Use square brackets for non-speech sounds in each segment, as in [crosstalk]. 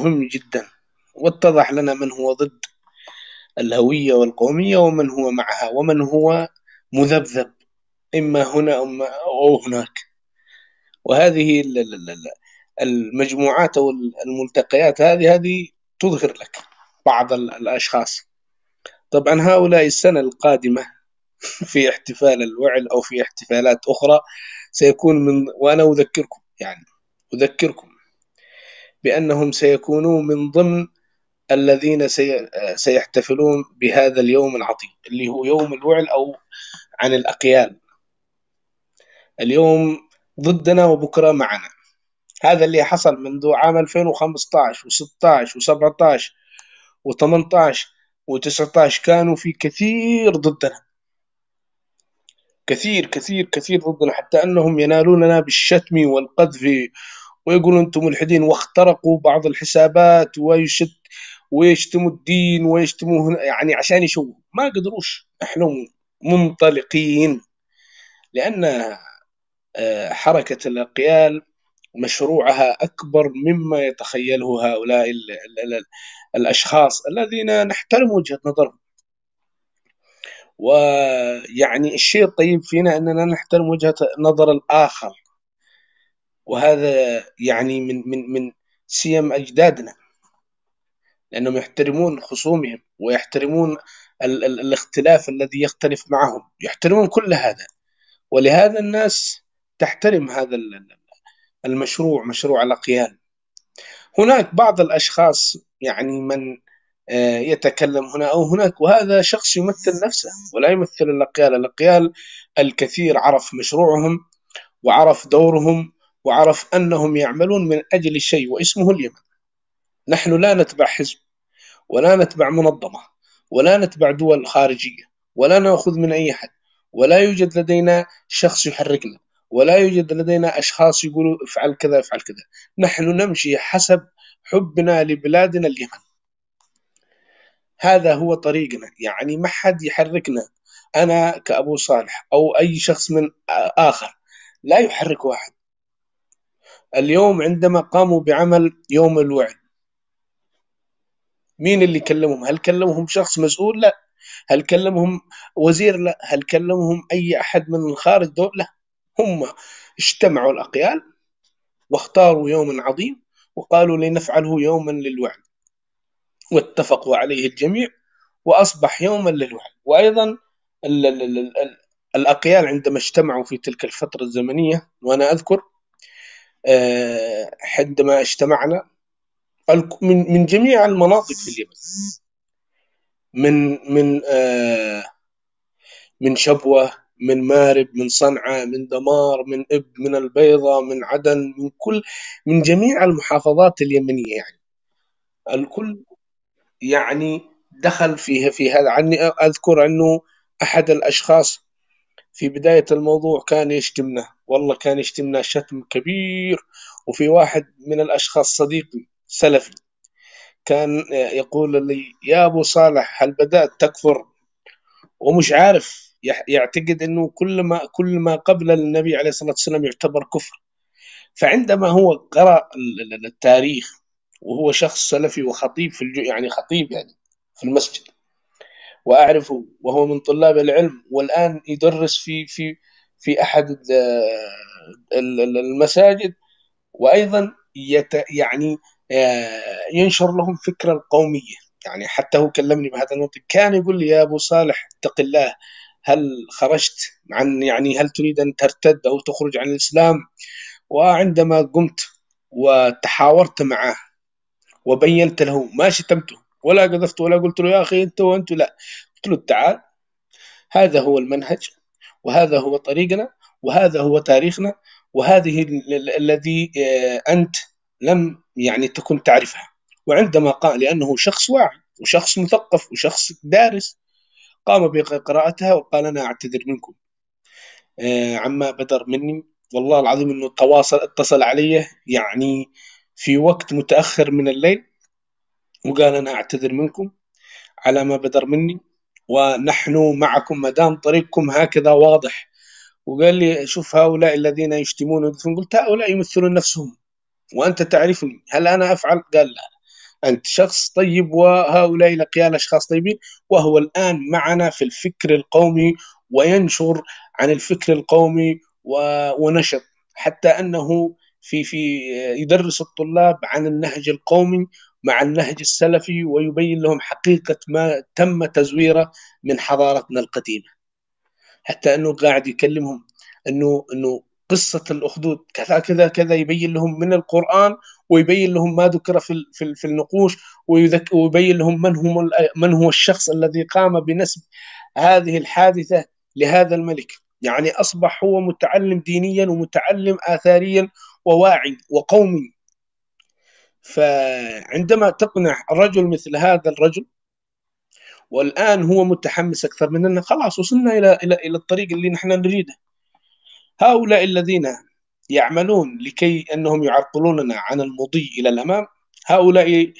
مهم جدا واتضح لنا من هو ضد الهوية والقومية ومن هو معها ومن هو مذبذب إما هنا أو هناك. وهذه المجموعات أو الملتقيات هذه هذه تظهر لك بعض الأشخاص. طبعا هؤلاء السنة القادمة [laughs] في احتفال الوعل أو في احتفالات أخرى سيكون من وأنا أذكركم يعني أذكركم. بأنهم سيكونون من ضمن الذين سيحتفلون بهذا اليوم العظيم اللي هو يوم الوعل أو عن الأقيال. اليوم ضدنا وبكرة معنا. هذا اللي حصل منذ عام 2015 و16 و17 و18 و19 كانوا في كثير ضدنا. كثير كثير كثير ضدنا حتى أنهم ينالوننا بالشتم والقذف ويقولون أنتم ملحدين واخترقوا بعض الحسابات ويشت ويشتموا الدين ويشتموا يعني عشان يشوهوا ما قدروش. نحن منطلقين. لأن آه، حركة الأقيال مشروعها أكبر مما يتخيله هؤلاء الأشخاص الذين نحترم وجهة نظرهم. ويعني الشيء الطيب فينا أننا نحترم وجهة نظر الآخر. وهذا يعني من من من سيم أجدادنا لأنهم يحترمون خصومهم ويحترمون ال ال الاختلاف الذي يختلف معهم يحترمون كل هذا. ولهذا الناس تحترم هذا المشروع مشروع الأقيال. هناك بعض الأشخاص يعني من آه، يتكلم هنا أو هناك وهذا شخص يمثل نفسه ولا يمثل الأقيال. الأقيال الكثير عرف مشروعهم وعرف دورهم وعرف أنهم يعملون من أجل شيء واسمه اليمن. نحن لا نتبع حزب ولا نتبع منظمة ولا نتبع دول خارجية ولا نأخذ من أي أحد ولا يوجد لدينا شخص يحركنا ولا يوجد لدينا أشخاص يقولوا افعل كذا افعل كذا. نحن نمشي حسب حبنا لبلادنا اليمن. هذا هو طريقنا. يعني ما حد يحركنا. أنا كأبو صالح أو أي شخص من آخر. لا يحرك واحد. اليوم عندما قاموا بعمل يوم الوعد مين اللي كلمهم؟ هل كلمهم شخص مسؤول؟ لا. هل كلمهم وزير؟ لا. هل كلمهم أي أحد من الخارج؟ دول؟ لا. هم اجتمعوا الأقيال واختاروا يوما عظيم وقالوا لنفعله يوما للوعد. واتفقوا عليه الجميع وأصبح يوما للوعد. وأيضا ال ال ال ال الأقيال عندما اجتمعوا في تلك الفترة الزمنية وأنا أذكر آه، عندما اجتمعنا من من جميع المناطق في اليمن من من آه، من شبوة من مارب من صنعاء من دمار من إب من البيضة من عدن من كل من جميع المحافظات اليمنية يعني. الكل يعني دخل فيها في هذا عني أذكر أنه أحد الأشخاص في بداية الموضوع كان يشتمنا. والله كان يشتمنا شتم كبير. وفي واحد من الأشخاص صديقي سلفي كان يقول لي يا أبو صالح هل بدأت تكفر؟ ومش عارف يعتقد أنه كل ما كل ما قبل النبي عليه الصلاة والسلام يعتبر كفر. فعندما هو قرأ التاريخ وهو شخص سلفي وخطيب في يعني خطيب يعني في المسجد وأعرفه وهو من طلاب العلم والآن يدرس في في في أحد المساجد وأيضا يت يعني آه، ينشر لهم فكرة القومية. يعني حتى هو كلمني بهذا النقطة كان يقول لي يا أبو صالح اتق الله هل خرجت؟ عن يعني هل تريد أن ترتد أو تخرج عن الإسلام؟ وعندما قمت وتحاورت معه وبينت له ما شتمته ولا قذفته ولا قلت له يا أخي أنت وأنت لا. قلت له تعال هذا هو المنهج وهذا هو طريقنا وهذا هو تاريخنا وهذه الذي آه، أنت لم يعني تكن تعرفها. وعندما قال لأنه شخص واعي وشخص مثقف وشخص دارس قام بقراءتها وقال أنا أعتذر منكم. آه، عما بدر مني. والله العظيم إنه تواصل اتصل علي يعني في وقت متأخر من الليل. وقال أنا أعتذر منكم على ما بدر مني ونحن معكم ما دام طريقكم هكذا واضح وقال لي شوف هؤلاء الذين يشتمون قلت هؤلاء يمثلون نفسهم وأنت تعرفني هل أنا أفعل؟ قال لا أنت شخص طيب وهؤلاء الأقيال أشخاص طيبين وهو الآن معنا في الفكر القومي وينشر عن الفكر القومي ونشط حتى أنه في في يدرس الطلاب عن النهج القومي مع النهج السلفي ويبين لهم حقيقة ما تم تزويره من حضارتنا القديمة. حتى أنه قاعد يكلمهم أنه أنه قصة الأخدود كذا كذا كذا يبين لهم من القرآن ويبين لهم ما ذكر في في, في النقوش ويبين لهم من هو من هو الشخص الذي قام بنسب هذه الحادثة لهذا الملك. يعني أصبح هو متعلم دينيا ومتعلم آثاريا وواعي وقومي. فعندما تقنع رجل مثل هذا الرجل والآن هو متحمس أكثر مننا خلاص وصلنا إلى إلى إلى الطريق اللي نحن نريده. هؤلاء الذين يعملون لكي أنهم يعرقلوننا عن المضي إلى الأمام هؤلاء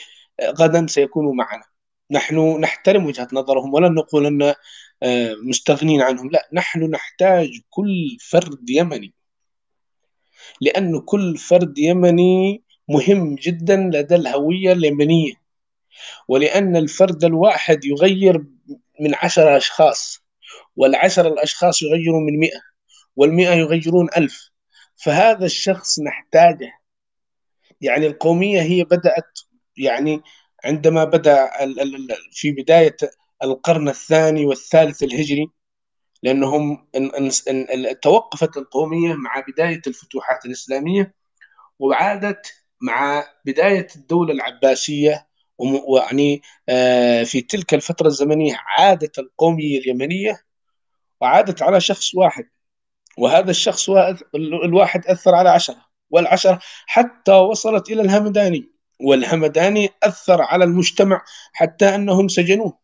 غدا سيكونوا معنا. نحن نحترم وجهة نظرهم ولن نقول أن آه، مستغنين عنهم. لا نحن نحتاج كل فرد يمني لأن كل فرد يمني مهم جدا لدى الهوية اليمنية ولأن الفرد الواحد يغير من عشر أشخاص والعشر الأشخاص يغيروا من مئة والمئة يغيرون ألف. فهذا الشخص نحتاجه. يعني القومية هي بدأت يعني عندما بدأ في بداية القرن الثاني والثالث الهجري لأنهم توقفت القومية مع بداية الفتوحات الإسلامية وعادت مع بداية الدولة العباسية ويعني آه، في تلك الفترة الزمنية عادت القومية اليمنية وعادت على شخص واحد وهذا الشخص الواحد أثر على عشرة والعشرة حتى وصلت إلى الهمداني والهمداني أثر على المجتمع حتى أنهم سجنوه.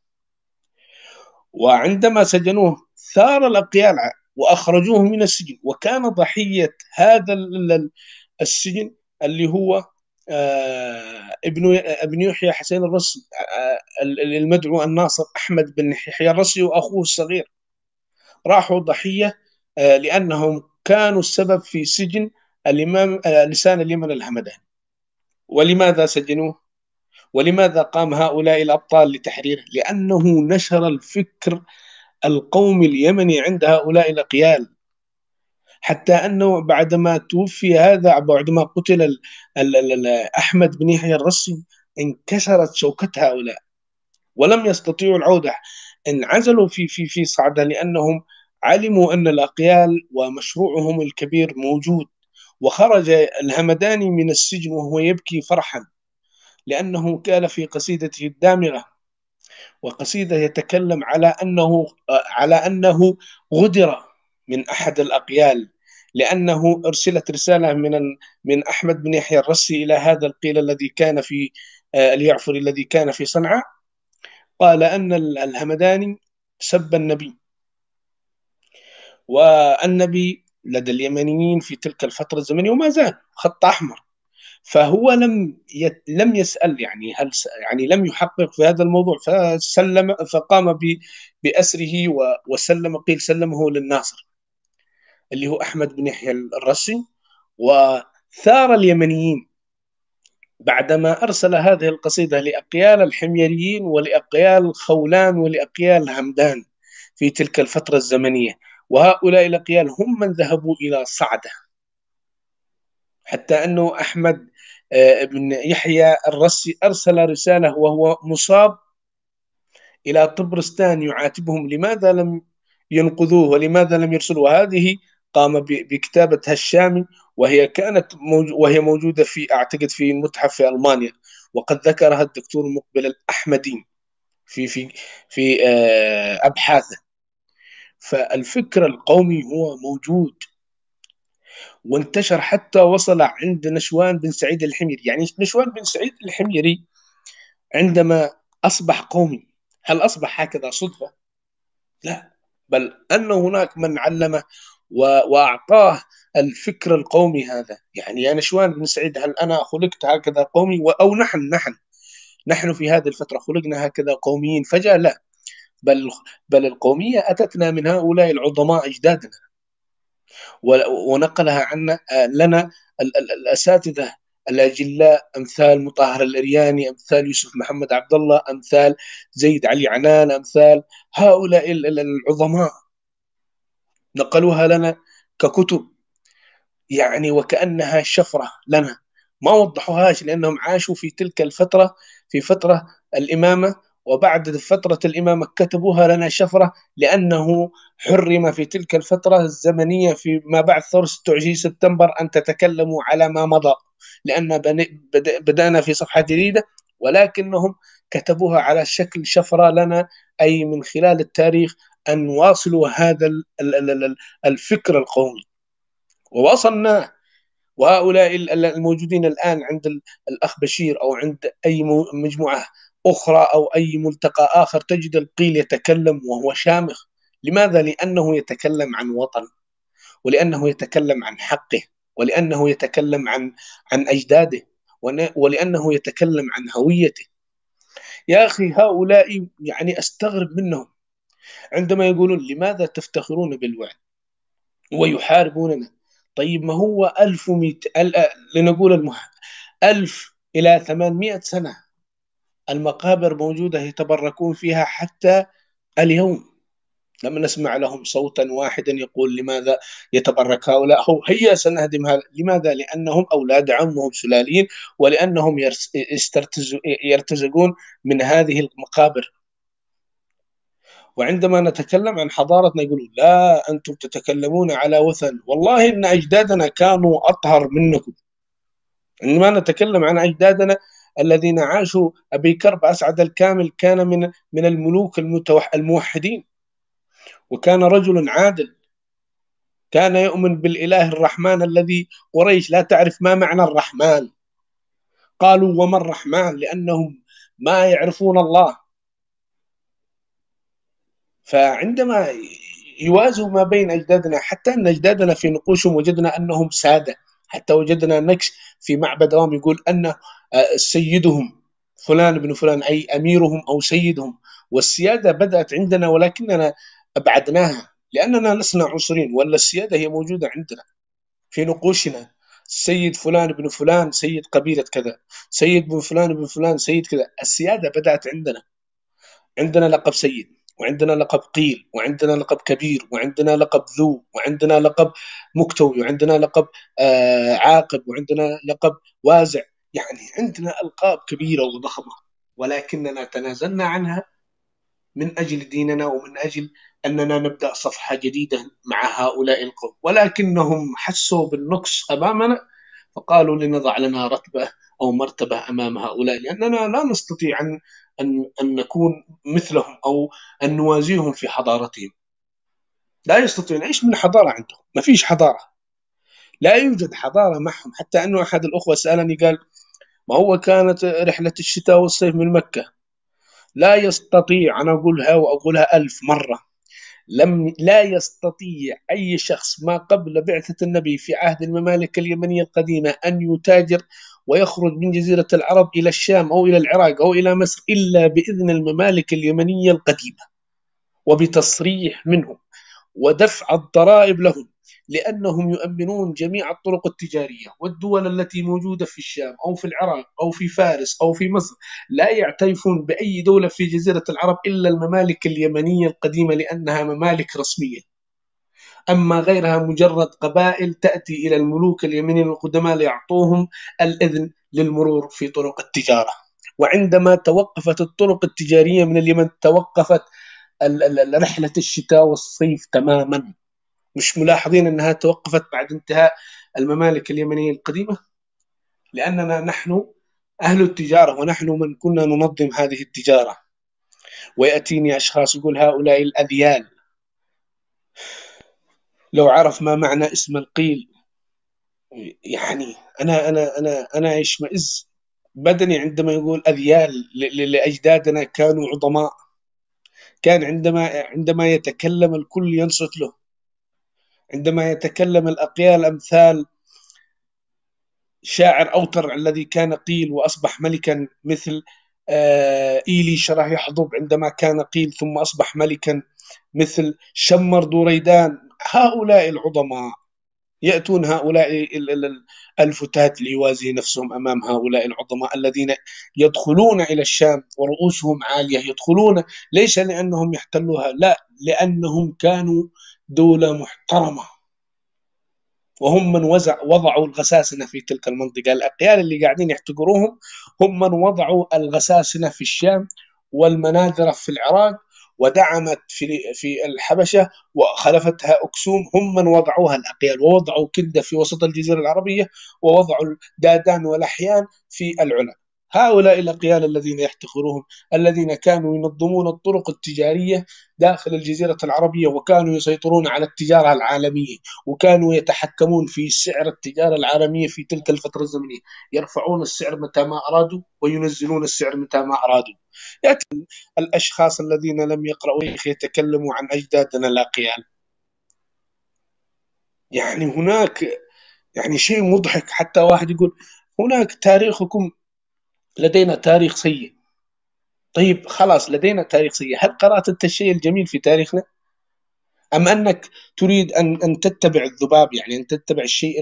وعندما سجنوه ثار الأقيال وأخرجوه من السجن وكان ضحية هذا السجن اللي هو آه، ابن ابن يحيى حسين الرسي آه، المدعو الناصر أحمد بن يحيى الرسي وأخوه الصغير راحوا ضحية آه، لأنهم كانوا السبب في سجن الإمام لسان اليمن الهمداني ولماذا سجنوه؟ ولماذا قام هؤلاء الأبطال لتحريره؟ لأنه نشر الفكر القومي اليمني عند هؤلاء الأقيال حتى أنه بعدما توفي هذا بعدما قتل أحمد بن يحيى الرسي انكسرت شوكة هؤلاء ولم يستطيعوا العودة. انعزلوا في في في صعدة لأنهم علموا أن الأقيال ومشروعهم الكبير موجود. وخرج الهمداني من السجن وهو يبكي فرحا لأنه قال في قصيدته الدامغة. وقصيدة يتكلم على انه على أنه غدر. من أحد الأقيال لأنه أرسلت رسالة من من أحمد بن يحيى الرسي إلى هذا القيل الذي كان في آه، اليعفري الذي كان في صنعاء. قال أن الهمداني سب النبي. والنبي لدى اليمنيين في تلك الفترة الزمنية وما زال خط أحمر. فهو لم لم يسأل يعني هل يعني لم يحقق في هذا الموضوع فسلم فقام بأسره وسلم قيل سلمه للناصر. اللي هو أحمد بن يحيى الرسي وثار اليمنيين بعدما أرسل هذه القصيدة لأقيال الحميريين ولأقيال خولان ولأقيال همدان في تلك الفترة الزمنية. وهؤلاء الأقيال هم من ذهبوا إلى صعدة. حتى أنه أحمد آه، بن يحيى الرسي أرسل رسالة وهو مصاب إلى طبرستان يعاتبهم لماذا لم ينقذوه ولماذا لم يرسلوا هذه قام بكتابة هشامي وهي كانت موجو وهي موجودة في أعتقد في متحف في ألمانيا. وقد ذكرها الدكتور مقبل الأحمدي في في في آه، أبحاثه. فالفكر القومي هو موجود. وانتشر حتى وصل عند نشوان بن سعيد الحميري. يعني نشوان بن سعيد الحميري عندما أصبح قومي هل أصبح هكذا صدفة؟ لا. بل أن هناك من علمه وأعطاه الفكر القومي هذا. يعني أنا شوان بن سعيد هل أنا خلقت هكذا قومي؟ أو نحن نحن. نحن في هذه الفترة خلقنا هكذا قوميين. فجأة لا. بل بل القومية أتتنا من هؤلاء العظماء أجدادنا. ونقلها عنا لنا الأساتذة الأجلاء أمثال مطهر الإرياني أمثال يوسف محمد عبد الله أمثال زيد علي عنان أمثال هؤلاء العظماء. نقلوها لنا ككتب. يعني وكأنها شفرة لنا. ما وضحوهاش لأنهم عاشوا في تلك الفترة في فترة الإمامة وبعد فترة الإمامة كتبوها لنا شفرة لأنه حرم في تلك الفترة الزمنية في ما بعد ثورة 26 سبتمبر أن تتكلموا على ما مضى. لأن بدأنا في صفحة جديدة ولكنهم كتبوها على شكل شفرة لنا أي من خلال التاريخ أن نواصلوا هذا الفكر القومي. ووصلنا وهؤلاء الموجودين الآن عند الأخ بشير أو عند أي مجموعة أخرى أو أي ملتقى آخر تجد القيل يتكلم وهو شامخ. لماذا؟ لأنه يتكلم عن وطن ولأنه يتكلم عن حقه ولأنه يتكلم عن عن أجداده ولأنه يتكلم عن هويته. يا أخي هؤلاء يعني أستغرب منهم. عندما يقولون لماذا تفتخرون بالوعد؟ ويحاربوننا. طيب ما هو ألف ومئة لنقول المح... ألف إلى ثمانمائة سنة المقابر موجودة يتبركون فيها حتى اليوم. لم نسمع لهم صوتا واحدا يقول لماذا يتبرك هؤلاء. هو هيا سنهدم هذا. لماذا؟ لأنهم أولاد عمهم سلاليين ولأنهم يرتزقون من هذه المقابر. وعندما نتكلم عن حضارتنا يقولون لا أنتم تتكلمون على وثن. والله إن أجدادنا كانوا أطهر منكم. عندما نتكلم عن أجدادنا الذين عاشوا أبي كرب أسعد الكامل كان من من الملوك الموحدين. وكان رجل عادل. كان يؤمن بالإله الرحمن الذي قريش لا تعرف ما معنى الرحمن. قالوا وما الرحمن؟ لأنهم ما يعرفون الله. فعندما يوازوا ما بين أجدادنا حتى أن أجدادنا في نقوشهم وجدنا أنهم سادة حتى وجدنا نكش في معبدهم يقول أن آه، سيدهم فلان بن فلان أي أميرهم أو سيدهم. والسيادة بدأت عندنا ولكننا أبعدناها لأننا لسنا عنصريين ولا السيادة هي موجودة عندنا في نقوشنا. سيد فلان بن فلان سيد قبيلة كذا سيد بن فلان بن فلان سيد كذا. السيادة بدأت عندنا عندنا لقب سيد. وعندنا لقب قيل وعندنا لقب كبير وعندنا لقب ذو وعندنا لقب مكتوي وعندنا لقب آه عاقب وعندنا لقب وازع. يعني عندنا ألقاب كبيرة وضخمة ولكننا تنازلنا عنها من أجل ديننا ومن أجل أننا نبدأ صفحة جديدة مع هؤلاء القوم. ولكنهم حسوا بالنقص أمامنا فقالوا لنضع لنا رتبة أو مرتبة أمام هؤلاء لأننا لا نستطيع أن أن أن نكون مثلهم أو أن نوازيهم في حضارتهم. لا يستطيعون. إيش من حضارة عندهم؟ ما فيش حضارة. لا يوجد حضارة معهم. حتى أنه أحد الأخوة سألني قال ما هو كانت رحلة الشتاء والصيف من مكة؟ لا يستطيع. أنا أقولها وأقولها ألف مرة. لم لا يستطيع أي شخص ما قبل بعثة النبي في عهد الممالك اليمنية القديمة أن يتاجر ويخرج من جزيرة العرب إلى الشام أو إلى العراق أو إلى مصر إلا بإذن الممالك اليمنية القديمة وبتصريح منهم ودفع الضرائب لهم لأنهم يؤمنون جميع الطرق التجارية والدول التي موجودة في الشام أو في العراق أو في فارس أو في مصر لا يعترفون بأي دولة في جزيرة العرب إلا الممالك اليمنية القديمة لأنها ممالك رسمية. أما غيرها مجرد قبائل تأتي إلى الملوك اليمنيين القدماء ليعطوهم الإذن للمرور في طرق التجارة. وعندما توقفت الطرق التجارية من اليمن توقفت رحلة الشتاء والصيف تماما. مش ملاحظين أنها توقفت بعد انتهاء الممالك اليمنية القديمة؟ لأننا نحن أهل التجارة ونحن من كنا ننظم هذه التجارة. ويأتيني أشخاص يقول هؤلاء الأذيال. لو عرف ما معنى اسم القيل يعني أنا أنا أنا أنا اشمئز بدني عندما يقول أذيال لأجدادنا كانوا عظماء. كان عندما عندما يتكلم الكل ينصت له. عندما يتكلم الأقيال أمثال شاعر أوتر الذي كان قيل وأصبح ملكا مثل آه، إيلي شرح يحضب عندما كان قيل ثم أصبح ملكا مثل شمر دوريدان هؤلاء العظماء يأتون هؤلاء الفتات ليوازي نفسهم أمام هؤلاء العظماء الذين يدخلون إلى الشام ورؤوسهم عالية يدخلون ليس لأنهم يحتلوها لا لأنهم كانوا دولة محترمة. وهم من وزع وضعوا الغساسنة في تلك المنطقة. الأقيال اللي قاعدين يحتقروهم هم من وضعوا الغساسنة في الشام والمناذرة في العراق ودعمت في في الحبشة وخلفتها أكسوم. هم من وضعوها الأقيال ووضعوا كنده في وسط الجزيرة العربية ووضعوا الدادان والأحيان في العلا. هؤلاء الأقيال الذين يحتقرهم الذين كانوا ينظمون الطرق التجارية داخل الجزيرة العربية وكانوا يسيطرون على التجارة العالمية وكانوا يتحكمون في سعر التجارة العالمية في تلك الفترة الزمنية. يرفعون السعر متى ما أرادوا وينزلون السعر متى ما أرادوا. يأتي الأشخاص الذين لم يقرأوا يتكلموا عن أجدادنا الأقيال. يعني هناك يعني شيء مضحك. حتى واحد يقول هناك تاريخكم لدينا تاريخ سيء. طيب خلاص لدينا تاريخ سيء. هل قرأت أنت الشيء الجميل في تاريخنا؟ أم أنك تريد أن أن تتبع الذباب يعني أن تتبع الشيء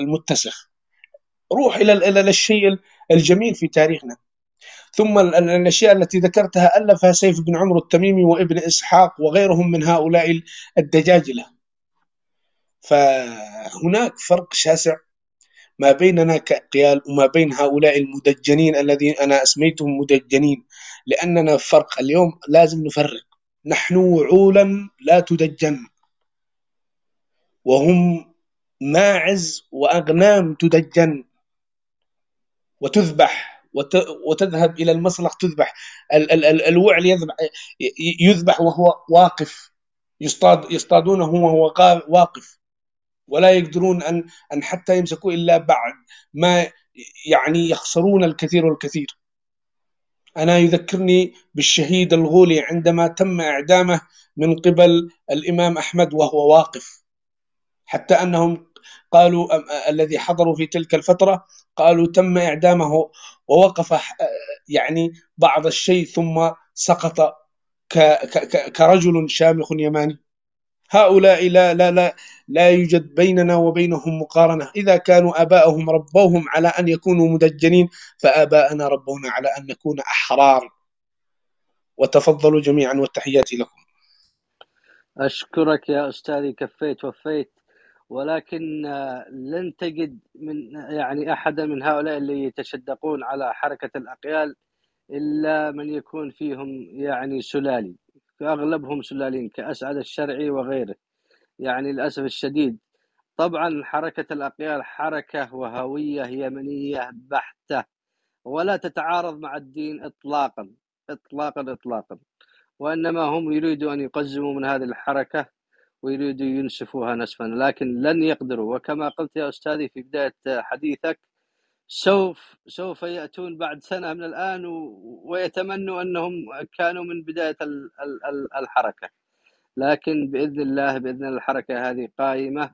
المتسخ. روح إلى إلى الشيء الجميل في تاريخنا. ثم الأشياء التي ذكرتها ألفها سيف بن عمرو التميمي وابن إسحاق وغيرهم من هؤلاء الدجاجلة فهناك فرق شاسع ما بيننا كأقيال وما بين هؤلاء المدجنين الذين أنا أسميتهم مدجنين لأننا فرق. اليوم لازم نفرق. نحن وعولا لا تدجن. وهم ماعز وأغنام تدجن. وتذبح. وتذهب إلى المسلخ تذبح. الوعل يذبح, يذبح وهو واقف. يصطاد يصطادونه وهو واقف. ولا يقدرون ان أن حتى يمسكوه إلا بعد ما يعني يخسرون الكثير والكثير. أنا يذكرني بالشهيد الغولي عندما تم إعدامه من قبل الإمام أحمد وهو واقف. حتى أنهم قالوا الذي حضروا في تلك الفترة قالوا تم إعدامه ووقف يعني بعض الشيء ثم سقط كرجل شامخ يماني هؤلاء لا لا لا لا يوجد بيننا وبينهم مقارنة. إذا كانوا آباءهم ربوهم على أن يكونوا مدجنين فآباءنا ربونا على أن نكون أحرار. وتفضلوا جميعا والتحيات لكم. أشكرك يا أستاذي كفيت وفيت. ولكن لن تجد من يعني أحدا من هؤلاء اللي يتشدقون على حركة الأقيال إلا من يكون فيهم يعني سلالي فأغلبهم سلالين كأسعد الشرعي وغيره. يعني للأسف الشديد. طبعا حركة الأقيال حركة وهوية يمنية بحتة ولا تتعارض مع الدين إطلاقا إطلاقا إطلاقا. وإنما هم يريدوا أن يقزموا من هذه الحركة ويريدوا ينسفوها نسفا لكن لن يقدروا. وكما قلت يا أستاذي في بداية حديثك سوف سوف يأتون بعد سنة من الآن ويتمنوا أنهم كانوا من بداية الحركة. لكن بإذن الله بإذن الحركة هذه قائمة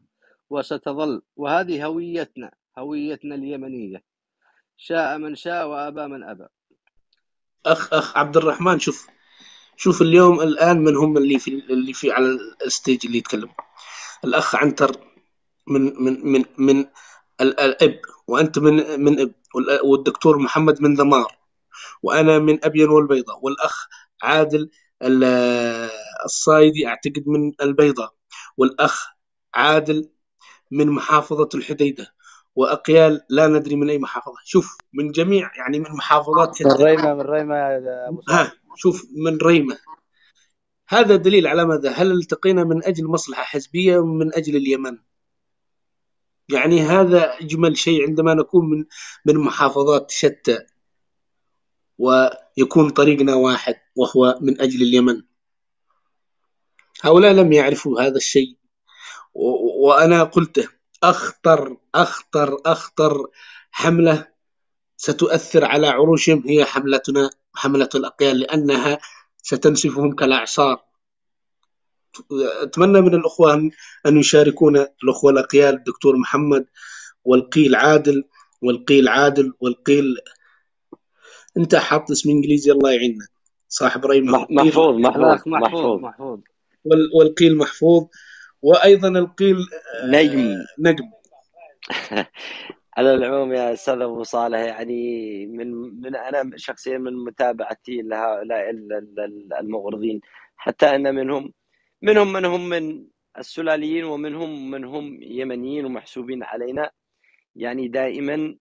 وستظل. وهذه هويتنا هويتنا اليمنية. شاء من شاء وأبى من أبى. أخ أخ عبد الرحمن شوف شوف اليوم الآن من هم اللي في اللي في على الستيج اللي يتكلموا الأخ عنتر من من من من الاب وأنت من من إب. والدكتور محمد من ذمار وأنا من أبين والبيضاء. والأخ عادل الصايدي أعتقد من البيضاء والأخ عادل من محافظة الحديدة وأقيال لا ندري من أي محافظة. شوف من جميع يعني من محافظات من ريمه من ريمه ها شوف من ريمه هذا دليل على ماذا؟ هل التقينا من أجل مصلحة حزبية من أجل اليمن؟ يعني هذا أجمل شيء عندما نكون من من محافظات شتى. ويكون طريقنا واحد وهو من أجل اليمن. هؤلاء لم يعرفوا هذا الشيء. وأنا قلته أخطر أخطر أخطر حملة ستؤثر على عروشهم هي حملتنا حملة الأقيال لأنها ستنسفهم كالأعصار. أتمنى من الاخوه أن يشاركونا الأخوة الأقيال الدكتور محمد والقيل عادل والقيل عادل والقيل انت حاط اسم انجليزي الله يعيننا. صاحب ريمه محفوظ محفوظ محفوظ محفوظ والقيل محفوظ. وأيضا القيل آه، نجم. نجم. [laughs] على العموم يا أستاذ أبو صالح يعني من من أنا شخصيا من متابعتي لهؤلاء المغرضين. حتى أن منهم منهم من هم من السلاليين ومنهم من هم يمنيين ومحسوبين علينا. يعني دائما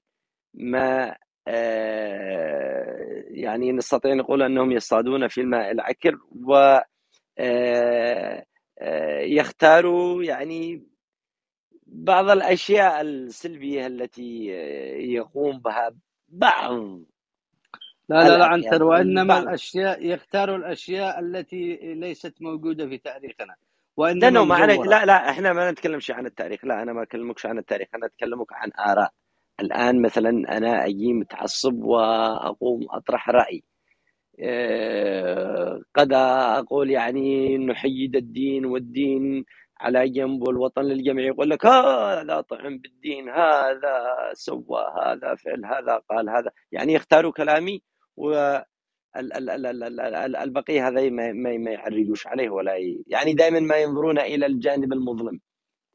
ما آه، يعني نستطيع نقول أنهم يصطادون في الماء العكر و آه، آه، يختاروا يعني بعض الأشياء السلبية التي يقوم بها بعض لا لا لا عنتر وإنما الأشياء يختاروا الأشياء التي ليست موجودة في تاريخنا وإنما معنا لا لا إحنا ما نتكلمش عن التاريخ لا أنا ما أكلمكش عن التاريخ أنا أتكلمك عن آراء. الآن مثلا أنا أجي متعصب وأقوم أطرح رأي. آه، قد أقول يعني نحيد الدين والدين على جنب والوطن للجميع يقول لك هذا طعن بالدين هذا سوى هذا فعل هذا قال هذا. يعني يختاروا كلامي و البقية هذا ما ما يعرجوش عليه ولا يعني دائما ما ينظرون إلى الجانب المظلم.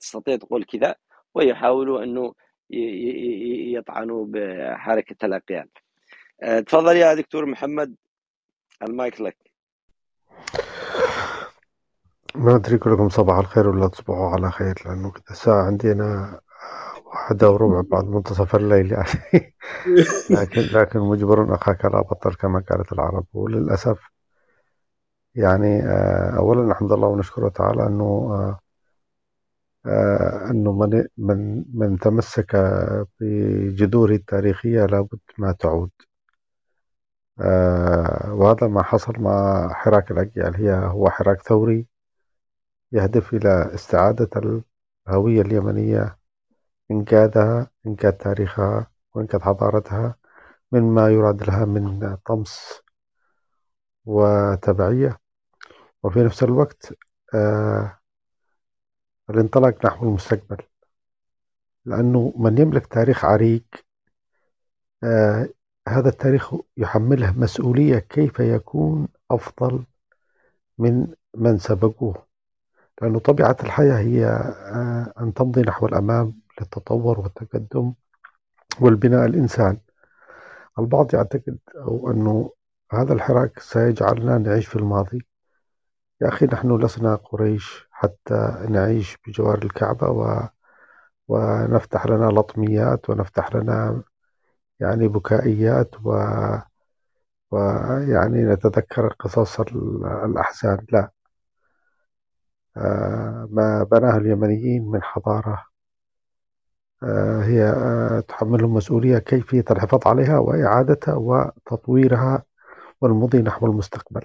تستطيع تقول كذا ويحاولوا إنه يطعنوا بحركة الأقيال. آه، تفضل يا دكتور محمد المايك لك. ما أدري كلكم صباح الخير ولا تصبحوا على خير لأنه كده الساعة عندنا واحدة وربع بعد منتصف الليل يعني. [laughs] لكن لكن مجبر أخاك لا بطل كما قالت العرب. وللأسف يعني آه، أولا الحمد لله ونشكره تعالى أنه آه، آه، أنه من من من تمسك بجذوره التاريخية لابد ما تعود. وهذا ما حصل مع حراك الأجيال. هي هو حراك ثوري يهدف إلى استعادة الهوية اليمنية إنقاذها إنقاذ تاريخها وإنقاذ حضارتها مما يراد لها من طمس وتبعية. وفي نفس الوقت آه الانطلاق نحو المستقبل. لأنه من يملك تاريخ عريق آه هذا التاريخ يحمله مسؤولية كيف يكون أفضل من من سبقوه. لأنه طبيعة الحياة هي آه، أن تمضي نحو الأمام للتطور والتقدم والبناء الإنسان. البعض يعتقد أو أنه هذا الحراك سيجعلنا نعيش في الماضي. يا أخي نحن لسنا قريش حتى نعيش بجوار الكعبة و ونفتح لنا لطميات ونفتح لنا يعني بكائيات و ويعني نتذكر قصص الأحزان. لا. آه، ما بناه اليمنيين من حضارة. آه، هي آه، تحملهم مسؤولية كيفية الحفاظ عليها وإعادتها وتطويرها والمضي نحو المستقبل.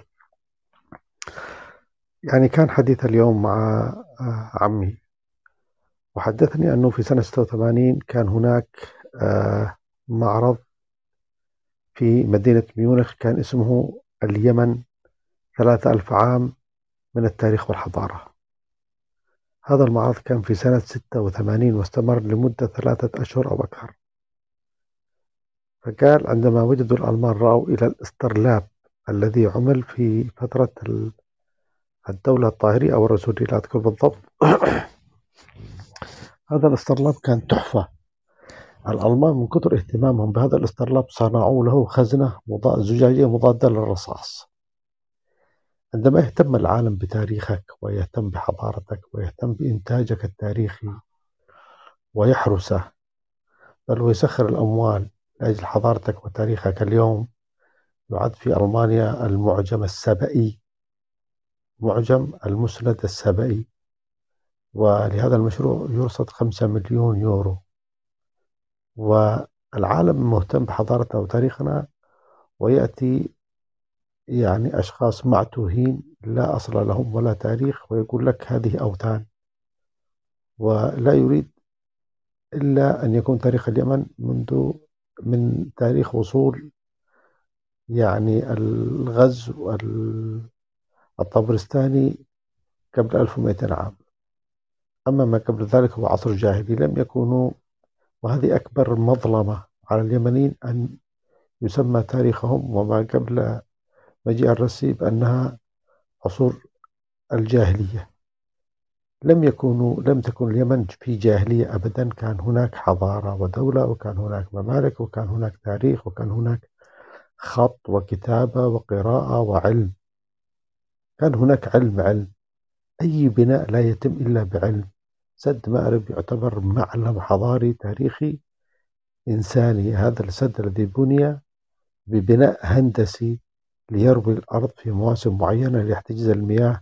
يعني كان حديث اليوم مع عمي. وحدثني أنه في سنة 86 كان هناك معرض في مدينة ميونخ كان اسمه اليمن ثلاثة ألف عام من التاريخ والحضارة. هذا المعرض كان في سنة ستة وثمانين واستمر لمدة ثلاثة أشهر أو أكثر. فقال عندما وجدوا الألمان رأوا إلى الاسترلاب الذي عمل في فترة الدولة الطاهرية أو الرسولية لا أذكر بالضبط. [clears throat] هذا الاسترلاب كان تحفة. الألمان من كثر اهتمامهم بهذا الاسترلاب صنعوا له خزنة زجاجية مضادة للرصاص. عندما يهتم العالم بتاريخك ويهتم بحضارتك ويهتم بإنتاجك التاريخي ويحرسه بل ويسخر الأموال لأجل حضارتك وتاريخك اليوم يعد في ألمانيا المعجم السبئي معجم المسند السبئي ولهذا المشروع يرصد خمسة مليون يورو. والعالم مهتم بحضارتنا وتاريخنا ويأتي يعني أشخاص معتوهين لا أصل لهم ولا تاريخ ويقول لك هذه أوثان. ولا يريد إلا أن يكون تاريخ اليمن منذ من تاريخ وصول يعني الغزو الطبرستاني قبل 1200 عام. أما ما قبل ذلك هو عصر جاهلي لم يكونوا وهذه أكبر مظلمة على اليمنيين أن يسمى تاريخهم وما قبل مجيء الرسي بأنها عصور الجاهلية. لم يكونوا لم تكن اليمن في جاهلية أبدا. كان هناك حضارة ودولة وكان هناك ممالك وكان هناك تاريخ وكان هناك خط وكتابة وقراءة وعلم. كان هناك علم علم. أي بناء لا يتم إلا بعلم. سد مأرب يعتبر معلم حضاري تاريخي إنساني. هذا السد الذي بني ببناء هندسي ليروي الأرض في مواسم معينة ليحتجز المياه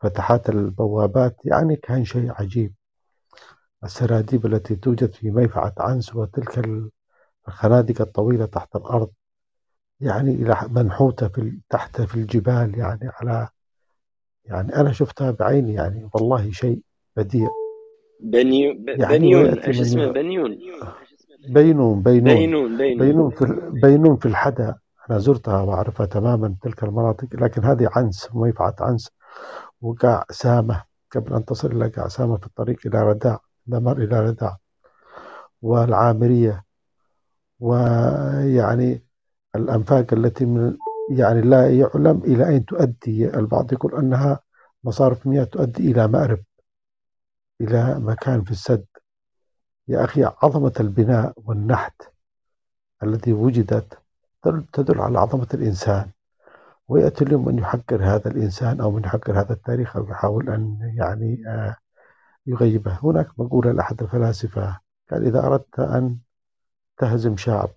فتحات البوابات. يعني كان شيء عجيب. السراديب التي توجد في ميفعة عنس وتلك الخنادق الطويلة تحت الأرض. يعني إلى منحوتة في تحت في الجبال يعني على يعني أنا شفتها بعيني يعني والله شيء بديع. بنيون يعني بنيون إيش اسمه؟ بنيون. بينون بينون. بينون بينون. بينون في بينون في الحدا. أنا زرتها وأعرفها تماما تلك المناطق لكن هذه عنس ميفعة عنس. وقاع سامة قبل أن تصل إلى قاع سامة في الطريق إلى رداع دمر إلى رداع. والعامرية. ويعني الأنفاق التي من يعني لا يعلم إلى أين تؤدي البعض. يقول أنها مصارف مياه تؤدي إلى مأرب إلى مكان في السد. يا أخي عظمة البناء والنحت الذي وجدت تدل تدل على عظمة الإنسان. ويأتي اليوم من يحقر هذا الإنسان أو من يحقر هذا التاريخ أو يحاول أن يعني آه، يغيبه. هناك مقولة لأحد الفلاسفة قال إذا أردت أن تهزم شعب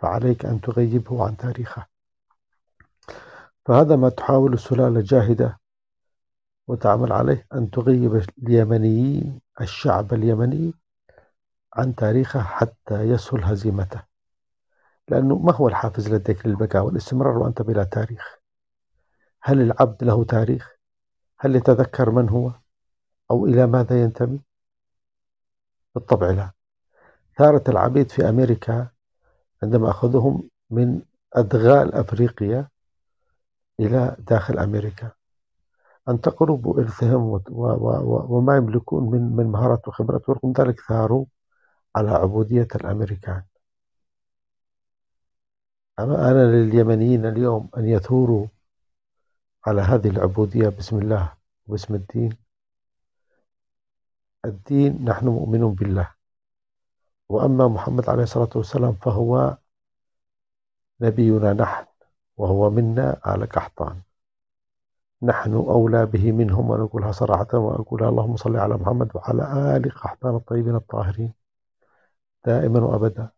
فعليك أن تغيبه عن تاريخه. فهذا ما تحاول السلالة الجاهدة وتعمل عليه أن تغيب اليمنيين الشعب اليمني عن تاريخه حتى يسهل هزيمته. لأنه ما هو الحافز لديك للبقاء والاستمرار وأنت بلا تاريخ؟ هل العبد له تاريخ؟ هل يتذكر من هو؟ أو إلى ماذا ينتمي؟ بالطبع لا. ثارة العبيد في أمريكا عندما أخذوهم من أدغال أفريقيا إلى داخل أمريكا. و- و- و- وما يملكون من من مهارات وخبرات ورغم ذلك ثاروا على عبودية الأمريكان. أما أنا لليمنيين اليوم أن يثوروا على هذه العبودية بسم الله وباسم الدين. الدين نحن مؤمنون بالله. وأما محمد عليه الصلاة والسلام فهو نبينا نحن. وهو منا آل قحطان نحن أولى به منهم ونقولها صراحة وأقولها اللهم صل على محمد وعلى آل قحطان الطيبين الطاهرين. دائما وأبدا.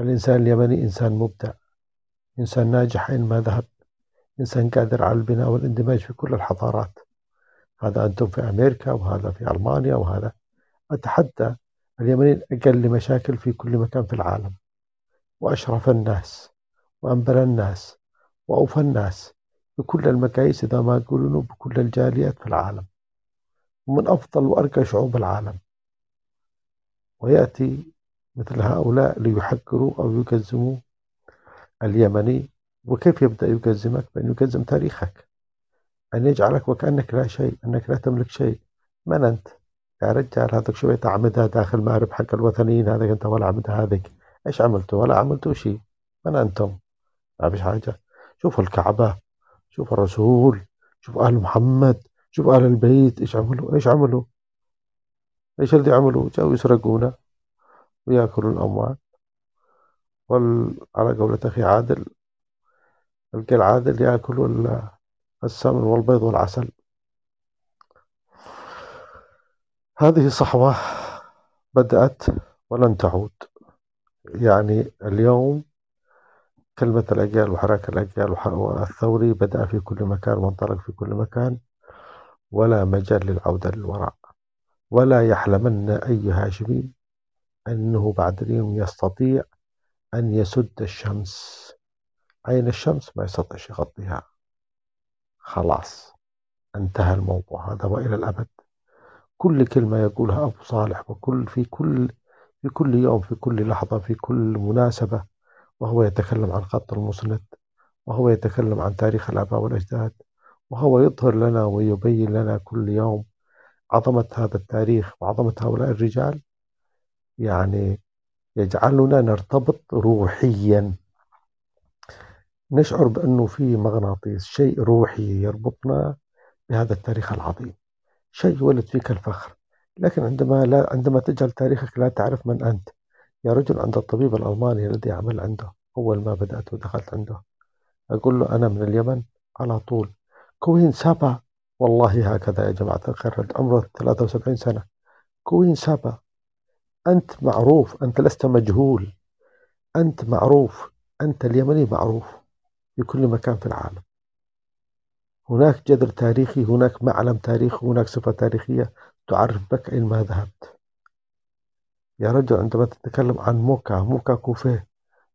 الإنسان اليمني إنسان مبدع. إنسان ناجح أينما ذهب. إنسان قادر على البناء والاندماج في كل الحضارات. هذا أنتم في أمريكا وهذا في ألمانيا وهذا. أتحدى اليمنيين أقل مشاكل في كل مكان في العالم. وأشرف الناس. وأنبل الناس. وأوفى الناس بكل المقاييس إذا ما يقولون بكل الجاليات في العالم. ومن أفضل وأرقى شعوب العالم. ويأتي مثل هؤلاء ليحقروا أو يقزموا اليمني. وكيف يبدأ يقزمك بأن يقزم تاريخك. أن يجعلك وكأنك لا شيء أنك لا تملك شيء. من أنت؟ يا رجال هذاك شوية أعمدة داخل مأرب حق الوثنيين هذاك أنت ولا أعمدة هذيك. إيش عملتوا؟ ولا عملتوا شيء. من أنتم؟ ما فيش حاجة. شوفوا الكعبة شوفوا الرسول شوفوا آل محمد شوفوا آل البيت إيش عملوا؟ إيش عملوا؟ إيش اللي عملوا؟ جاوا يسرقونا ويأكلوا الأموال. وال... على قولة أخي عادل القل عادل يأكل ال- السمن والبيض والعسل. هذه صحوة بدأت ولن تعود. يعني اليوم كلمة الأجيال وحراك الأجيال والثوري بدأ في كل مكان وانطلق في كل مكان ولا مجال للعودة للوراء. ولا يحلمن أي هاشمي أنه بعد اليوم يستطيع أن يسد الشمس. عين الشمس؟ ما يستطيع يغطيها. خلاص انتهى الموضوع هذا وإلى الأبد. كل كلمة يقولها أبو صالح وكل في كل في كل يوم في كل لحظة في كل مناسبة وهو يتكلم عن خط المسند وهو يتكلم عن تاريخ الآباء والأجداد وهو يظهر لنا ويبين لنا كل يوم عظمة هذا التاريخ وعظمة هؤلاء الرجال. يعني يجعلنا نرتبط روحيا. نشعر بأنه في مغناطيس شيء روحي يربطنا بهذا التاريخ العظيم. شيء ولد فيك الفخر لكن عندما لا عندما تجعل تاريخك لا تعرف من أنت يا رجل عند الطبيب الألماني الذي أعمل عنده. أول ما بدأت ودخلت عنده. أقول له أنا من اليمن؟ على طول. Queen سابا. والله هكذا يا جماعة الخير عمره 73 سنة. Queen سابا. أنت معروف أنت لست مجهول. أنت معروف أنت اليمني معروف في كل مكان في العالم. هناك جذر تاريخي هناك معلم تاريخي هناك صفة تاريخية تعرف بك أين ما ذهبت. يا رجل عندما تتكلم عن موكا. موكا كوفيه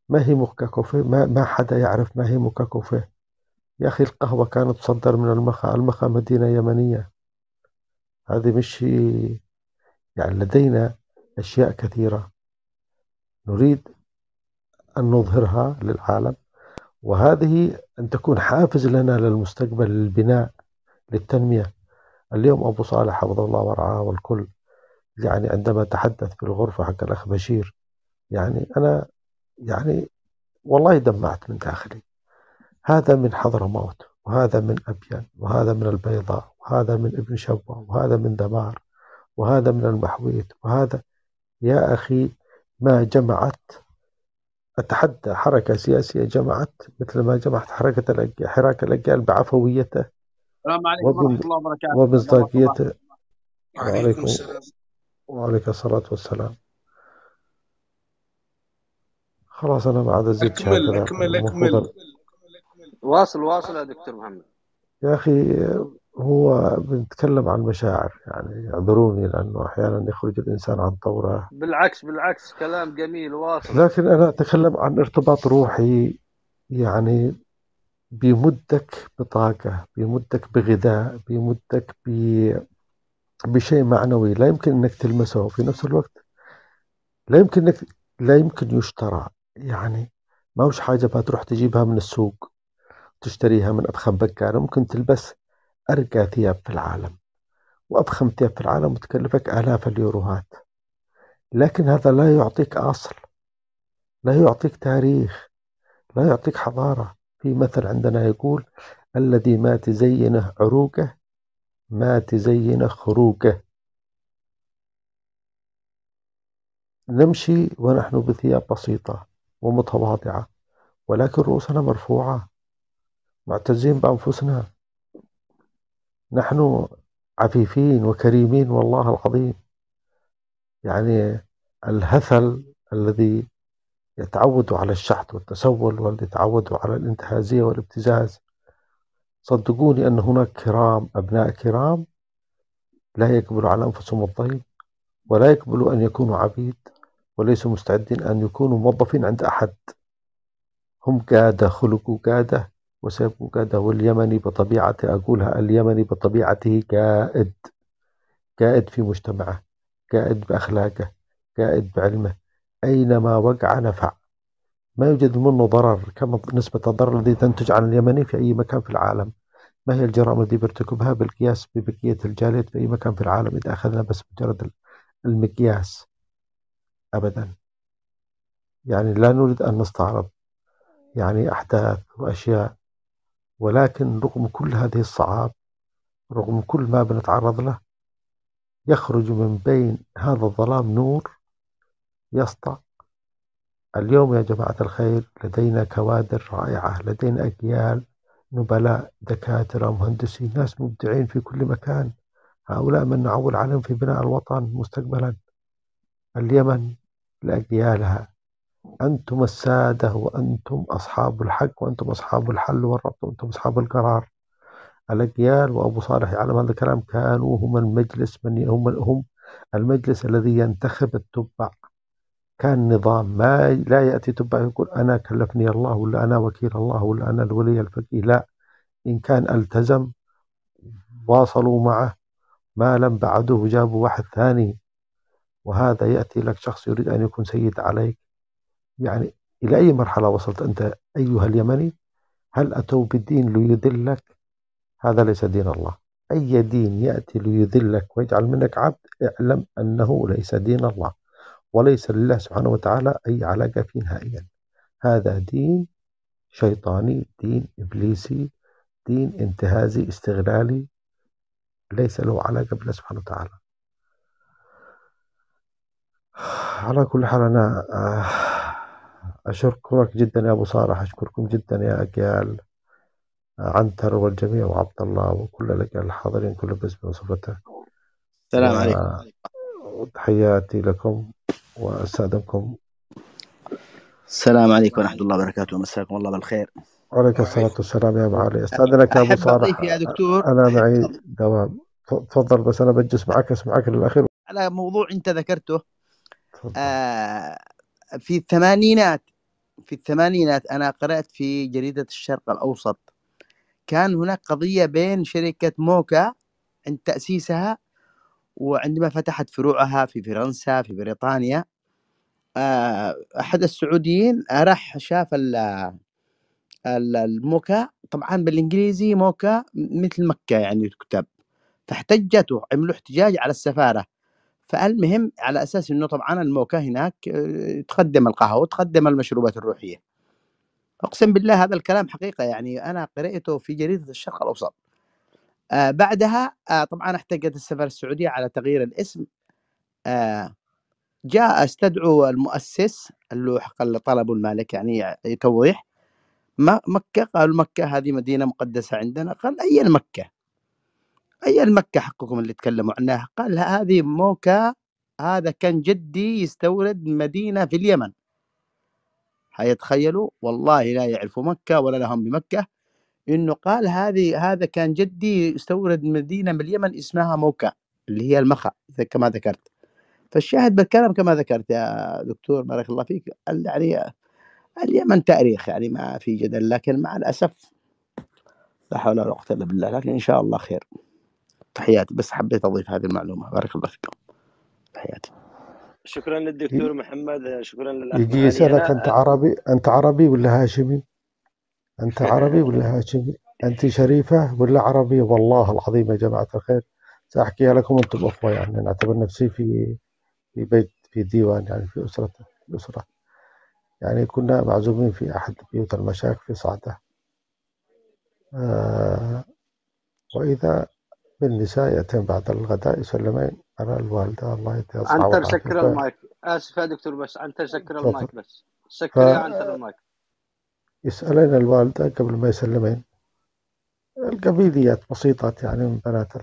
ما هي موكا كوفيه ما, ما حدا يعرف ما هي موكا كوفيه يا أخي القهوة كانت تصدر من المخا المخا مدينة يمنية. هذه مش يعني لدينا أشياء كثيرة. نريد أن نظهرها للعالم. وهذه أن تكون حافز لنا للمستقبل للبناء للتنمية. اليوم أبو صالح حفظه الله ورعاه والكل. يعني عندما تحدث في الغرفة حق الأخ بشير يعني أنا يعني والله دمعت من داخلي. هذا من حضرموت وهذا من أبين وهذا من البيضاء وهذا من ابن شبوة وهذا من دمار وهذا من المحويت وهذا يا أخي ما جمعت أتحدى حركة سياسية جمعت مثل ما جمعت حركة الأجيال حراك الأجيال بعفويته السلام عليكم ورحمة الله وبركاته. ومصداقيته وعليكم السلام. وعليك الصلاة والسلام. خلاص أنا ما عاد أزيد شيء أكمل. أكمل. أكمل واصل واصل يا دكتور محمد. يا أخي هو بنتكلم عن مشاعر يعني اعذروني لأنه أحيانا يخرج الإنسان عن طوره بالعكس بالعكس كلام جميل واصل. لكن أنا أتكلم عن ارتباط روحي يعني بيمدك بطاقة بيمدك بغذاء بيمدك ب... بشيء معنوي لا يمكن أنك تلمسه وفي نفس الوقت. لا يمكن أنك لا يمكن يشترى. يعني ما هوش حاجة ما تروح تجيبها من السوق تشتريها من أضخم بكارة ممكن تلبس أرقى ثياب في العالم وأضخم ثياب في العالم وتكلفك آلاف اليوروهات. لكن هذا لا يعطيك أصل لا يعطيك تاريخ لا يعطيك حضارة. في مثل عندنا يقول الذي ما تزينه عروقه ما تزينه خروقه. نمشي ونحن بثياب بسيطة ومتواضعة ولكن رؤوسنا مرفوعة. معتزين بأنفسنا. نحن عفيفين وكريمين والله العظيم. يعني الهثل الذي يتعود على الشحت والتسول والذي يتعود على الانتهازية والابتزاز. صدقوني أن هناك كرام أبناء كرام لا يقبلوا على أنفسهم الضيم ولا يقبلوا أن يكونوا عبيد وليسوا مستعدين أن يكونوا موظفين عند أحد. هم قادة خلقوا قادة وسيبقوا قادة. واليمني بطبيعته أقولها اليمني بطبيعته قائد قائد في مجتمعه قائد بأخلاقه قائد بعلمه. أينما وقع نفع. ما يوجد منه ضرر كم نسبة الضرر الذي تنتج عن اليمني في أي مكان في العالم؟ ما هي الجرائم التي بيرتكبها بالقياس ببقية الجاليات في أي مكان في العالم إذا أخذنا بس مجرد المقياس؟ أبدا. يعني لا نريد أن نستعرض يعني أحداث وأشياء ولكن رغم كل هذه الصعاب رغم كل ما بنتعرض له يخرج من بين هذا الظلام نور يسطع اليوم يا جماعة الخير لدينا كوادر رائعة لدينا أجيال نبلاء دكاترة مهندسين ناس مبدعين في كل مكان. هؤلاء من نعول عليهم في بناء الوطن مستقبلا. اليمن لأجيالها. أنتم السادة وأنتم أصحاب الحق وأنتم أصحاب الحل والربط وأنتم أصحاب القرار. الأجيال وأبو صالح يعلم هذا الكلام كانوا هم المجلس من هم هم المجلس الذي ينتخب التبع. كان نظام ما لا يأتي تبع يقول أنا كلفني الله ولا أنا وكيل الله ولا أنا الولي الفقيه. لا إن كان التزم واصلوا معه ما لم بعده جابوا واحد ثاني. وهذا يأتي لك شخص يريد أن يكون سيد عليك. يعني إلى أي مرحلة وصلت أنت أيها اليمني؟ هل أتوا بالدين ليذلك؟ هذا ليس دين الله. أي دين يأتي ليذلك ويجعل منك عبد اعلم أنه ليس دين الله. وليس لله سبحانه وتعالى أي علاقة فيه نهائيا. هذا دين شيطاني دين إبليسي دين انتهازي استغلالي ليس له علاقة بالله سبحانه وتعالى. على كل حال أنا آه، أشكرك جدا يا أبو صالح أشكركم جدا يا أجيال عنتر والجميع وعبد الله وكل الأجيال الحاضرين كل باسم وصفته السلام عليكم. وتحياتي لكم واستاذنكم السلام عليكم ورحمة الله وبركاته. مساكم الله بالخير. وعليك الصلاة والسلام يا أبو علي. استاذنك يا أبو صالح. يا دكتور. أنا معي دوام. تفضل بس أنا بجلس معك أسمعك للأخير. على موضوع أنت ذكرته. آه في الثمانينات في الثمانينات أنا قرأت في جريدة الشرق الأوسط. كان هناك قضية بين شركة موكا عند تأسيسها وعندما فتحت فروعها في فرنسا في بريطانيا آه، أحد السعوديين راح شاف الموكا. طبعا بالإنجليزي موكا مثل مكة يعني تكتب فاحتجته عملوا احتجاج على السفارة. فالمهم على أساس أنه طبعا الموكا هناك آه، تقدم القهوة وتقدم المشروبات الروحية. أقسم بالله هذا الكلام حقيقة يعني أنا قرأته في جريدة الشرق الأوسط. آه بعدها آه طبعا احتجت السفارة السعودية على تغيير الاسم. آه جاء استدعوا المؤسس اللي اللي طلبوا المالك يعني توضيح. مكة قالوا مكة هذه مدينة مقدسة عندنا. قال أي المكة أي المكة حقكم اللي تكلموا عنها؟ قال هذه موكا هذا كان جدي يستورد مدينة في اليمن. هيتخيلوا؟ والله لا يعرفوا مكة ولا لهم بمكة. إنه قال هذه هذا كان جدي استورد مدينة من اليمن اسمها موكا اللي هي المخا كما ذكرت. فالشاهد بالكلام كما ذكرت يا دكتور بارك الله فيك يعني اليمن تاريخ يعني ما في جدل لكن مع الأسف لا حول ولا قوة إلا بالله لكن إن شاء الله خير. تحياتي بس حبيت أضيف هذه المعلومة. بارك الله فيكم تحياتي. شكرا للدكتور محمد شكرا للأخ يجي يسألك أنت عربي أنت عربي ولا هاشمي؟ أنت عربي ولا هاشمي؟ أنت شريفة ولا عربيه؟ والله العظيم يا جماعة الخير. ساحكيها لكم أنتم أخوة يعني. نعتبر نفسي في في بيت في ديوان يعني في أسرة الاسره يعني كنا معزومين في أحد بيوت المشايخ في صعدة. آه وإذا بالنساء يأتين بعد الغداء يسلمين. على الوالدة الله يديها عنتر سكر المايك. آسف يا دكتور بس عنتر سكر المايك بس. سكر يا عنتر المايك. يسألين الوالدة قبل ما يسلمين. القبيليات بسيطات يعني من بنات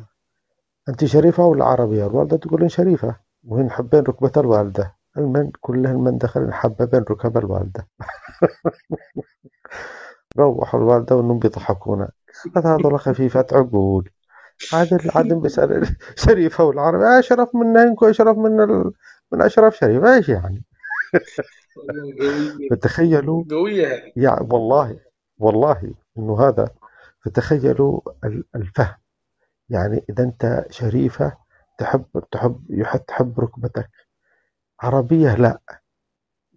أنت شريفة ولا عربية؟ الوالدة تقول شريفة. وهن حبين ركبة الوالدة. المن كلهن من دخل حببين ركب الوالدة. [laughs] روحوا الوالدة وإنهم بيضحكونا. هذول خفيفات عقول. عادل عادل بيسأل [laughs] شريفة والعربي أشرف من إنكم أشرف من ال... من أشرف شريف. إيش يعني؟ [laughs] فتخيلوا قوية يعني والله والله إنه هذا فتخيلوا الفهم. يعني إذا أنت شريفة تحب تحب يحب تحب ركبتك. عربية لا.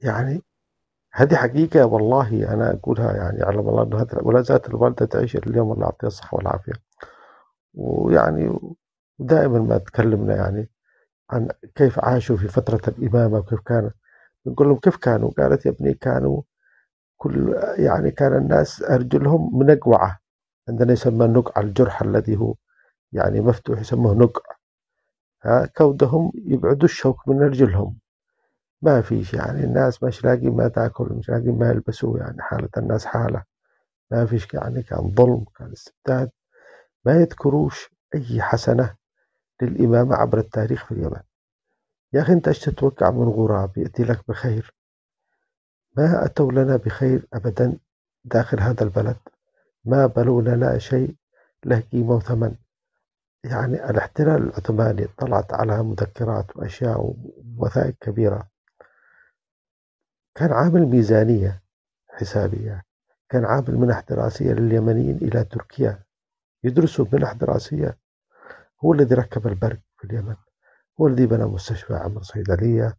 يعني هذه حقيقة والله أنا أقولها يعني علم الله أنه هذا ولا زالت الوالدة تعيش اليوم الله يعطيها الصحة والعافية. ويعني ودائما ما تكلمنا يعني عن كيف عاشوا في فترة الإمامة وكيف كان نقول لهم كيف كانوا؟ قالت يا ابني كانوا كل يعني كان الناس أرجلهم منقوعة. عندنا يسمى نقع الجرح الذي هو يعني مفتوح يسموه نقع. ها كودهم يبعدوا الشوك من رجلهم ما فيش يعني الناس مش لاقي ما تأكل مش لاقي ما يلبسوا يعني حالة الناس حالة. ما فيش يعني كان ظلم كان استبداد. ما يذكروش أي حسنة للإمامة عبر التاريخ في اليمن. يا أخي أنت إيش تتوقع من غراب يأتي لك بخير؟ ما أتوا لنا بخير أبدا داخل هذا البلد. ما بلوا لنا شيء له قيمة وثمن يعني الاحتلال العثماني طلعت على مذكرات وأشياء ووثائق كبيرة. كان عامل ميزانية حسابية. كان عامل منح دراسية لليمنيين إلى تركيا. يدرسوا منح دراسية. هو الذي ركب البرق في اليمن. هو الذي بنى مستشفى عمل صيدلية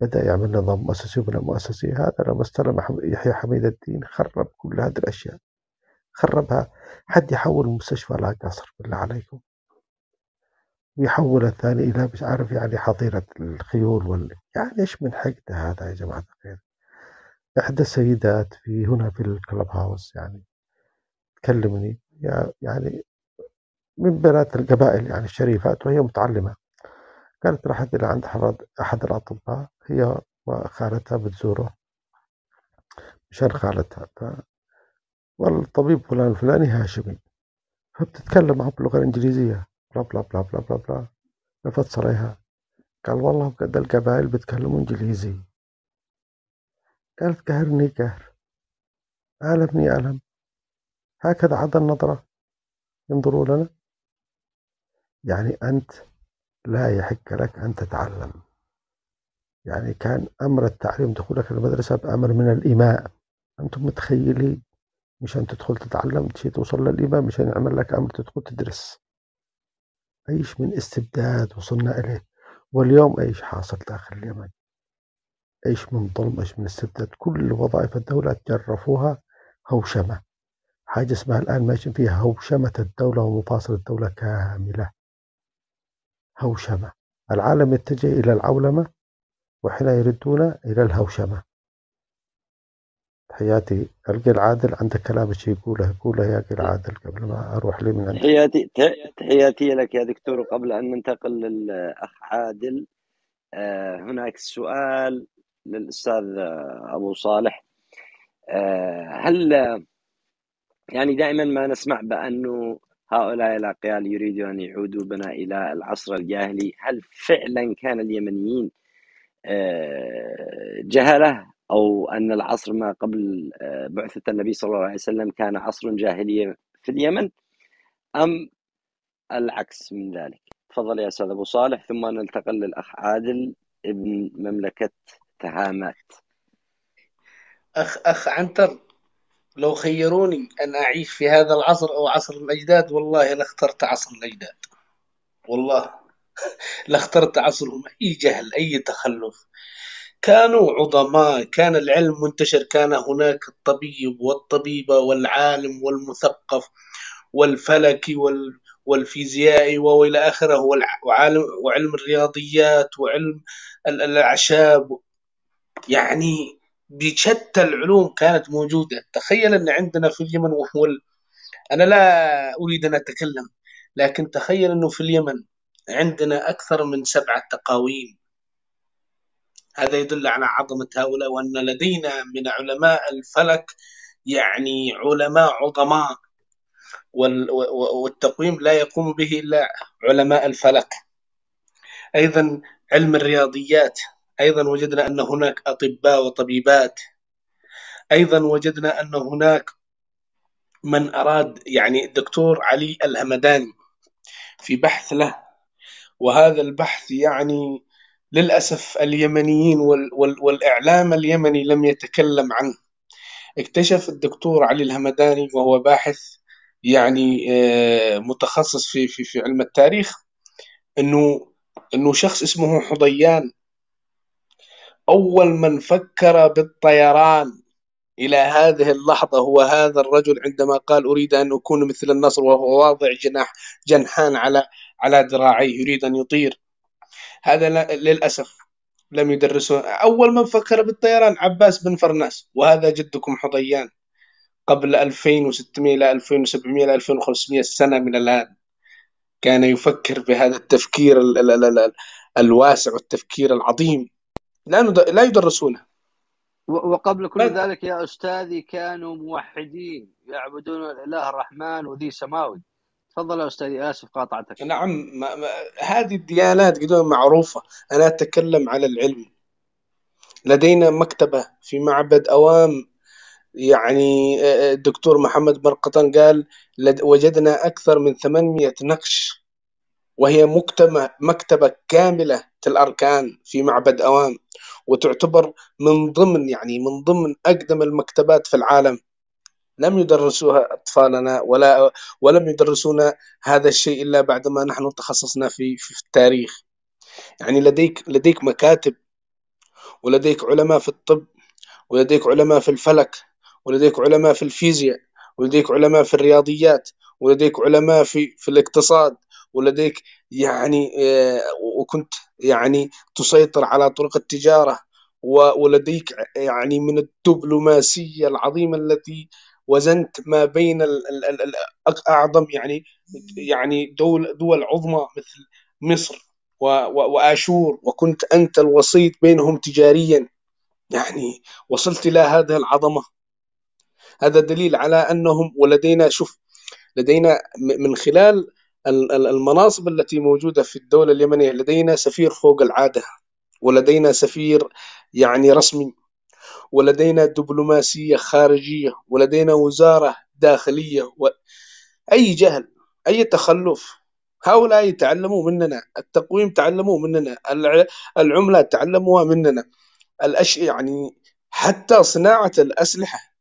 بدأ يعمل نظام مؤسسي وبنى مؤسسي. هذا لما استلم يحيى حميد الدين خرب كل هذه الأشياء. خربها حد يحول المستشفى لا قصر بالله عليكم. ويحول الثاني إلى مش عارف يعني حظيرة الخيول وال يعني إيش من حقد هذا يا جماعة الخير؟ إحدى السيدات في هنا في الكلب هاوس يعني تكلمني يعني من بنات القبائل يعني الشريفات وهي متعلمة. كانت راحت إلى عند أحد الأطباء هي وخالتها بتزوره. مشان خالتها ف... والطبيب فلان الفلاني هاشمي. فبتتكلم معه باللغة الإنجليزية. بلا بلا بلا بلا بلا بلا. لفت عليها قال والله بقد القبائل بيتكلموا إنجليزي. قالت قهرني قهر. ألمني ألم. هكذا عاد النظرة. ينظروا لنا. يعني أنت لا يحق لك أن تتعلم. يعني كان أمر التعليم دخولك المدرسة بأمر من الإماء أنتم متخيلين؟ مشان تدخل تتعلم شيء توصل للإمام مشان يعمل لك أمر تدخل تدرس. أيش من استبداد وصلنا إليه. واليوم أيش حاصل داخل اليمن. أيش من ظلم أيش من استبداد. كل وظائف الدولة جرفوها هوشمة. حاجة اسمها الآن ماشي فيها هوشمة الدولة ومفاصل الدولة كاملة. هوشمة العالم يتجه إلى العولمة وحين يردون إلى الهوشمة تحياتي. ألقي عادل عندك كلام شيء يقوله؟ يقوله يا قل عادل قبل ما أروح لي من عندك. تحياتي تحياتي لك يا دكتور. قبل أن ننتقل للأخ عادل آه، هناك سؤال للأستاذ أبو صالح. آه، هل يعني دائما ما نسمع بأنه هؤلاء الأقيال يريدون أن يعودوا بنا إلى العصر الجاهلي. هل فعلا كان اليمنيين آه، جهلة؟ أو أن العصر ما قبل آه، بعثة النبي صلى الله عليه وسلم كان عصر جاهلية في اليمن؟ أم العكس من ذلك؟ تفضل يا أستاذ أبو صالح. ثم ننتقل للأخ عادل ابن مملكة تهامات. أخ أخ عنتر. لو خيروني أن أعيش في هذا العصر أو عصر الأجداد والله لاخترت عصر الأجداد. والله [laughs] لاخترت عصرهم. أي جهل أي تخلف. كانوا عظماء كان العلم منتشر كان هناك الطبيب والطبيبة والعالم والمثقف والفلكي وال والفيزيائي وإلى آخره وعالم وعلم الرياضيات وعلم الأعشاب. يعني بشتى العلوم كانت موجودة. تخيل أن عندنا في اليمن وهو أنا لا أريد أن أتكلم لكن تخيل أنه في اليمن عندنا أكثر من سبعة تقاويم. هذا يدل على عظمة هؤلاء وأن لدينا من علماء الفلك يعني علماء عظماء والتقويم لا يقوم به إلا علماء الفلك. أيضا علم الرياضيات أيضا وجدنا أن هناك أطباء وطبيبات. أيضا وجدنا أن هناك من أراد يعني الدكتور علي الهمداني في بحث له. وهذا البحث يعني للأسف اليمنيين والإعلام اليمني لم يتكلم عنه. اكتشف الدكتور علي الهمداني وهو باحث يعني آه، متخصص في في في علم التاريخ إنه إنه شخص اسمه حضيان. أول من فكر بالطيران إلى هذه اللحظة هو هذا الرجل عندما قال أريد أن أكون مثل النصر وهو واضع جناح جنحان على على ذراعيه يريد أن يطير. هذا للأسف لم يدرسون أول من فكر بالطيران عباس بن فرناس وهذا جدكم حضيان قبل 2600 إلى 2700 إلى 2500 سنة من الآن. كان يفكر بهذا التفكير ال ال ال ال الواسع والتفكير العظيم. لا لا يدرسونه وقبل كل ذلك يا أستاذي كانوا موحدين يعبدون الإله الرحمن وذي سماوي. تفضل يا أستاذي آسف قاطعتك. نعم ما ما هذه الديانات قدوم معروفة. أنا أتكلم على العلم. لدينا مكتبة في معبد أوام. يعني الدكتور محمد مرقطن قال وجدنا أكثر من 800 نقش وهي مكتبة كاملة الأركان في معبد اوام وتعتبر من ضمن يعني من ضمن أقدم المكتبات في العالم. لم يدرسوها أطفالنا ولا ولم يدرسونا هذا الشيء إلا بعدما نحن تخصصنا في في التاريخ. يعني لديك لديك مكاتب ولديك علماء في الطب ولديك علماء في الفلك ولديك علماء في الفيزياء ولديك علماء في الرياضيات ولديك علماء في في الاقتصاد ولديك يعني آه، وكنت يعني تسيطر على طرق التجارة ولديك يعني من الدبلوماسية العظيمة التي وزنت ما بين أعظم يعني يعني دول دول عظمى مثل مصر و- و- وآشور وكنت أنت الوسيط بينهم تجاريا. يعني وصلت إلى هذه العظمة. هذا دليل على أنهم ولدينا شوف لدينا من خلال ال- ال- المناصب التي موجودة في الدولة اليمنية لدينا سفير فوق العادة ولدينا سفير يعني رسمي ولدينا دبلوماسية خارجية ولدينا وزارة داخلية و... أي جهل أي تخلف هؤلاء تعلموا مننا التقويم تعلموا مننا الع- العملات تعلموها مننا الأشياء يعني حتى صناعة الأسلحة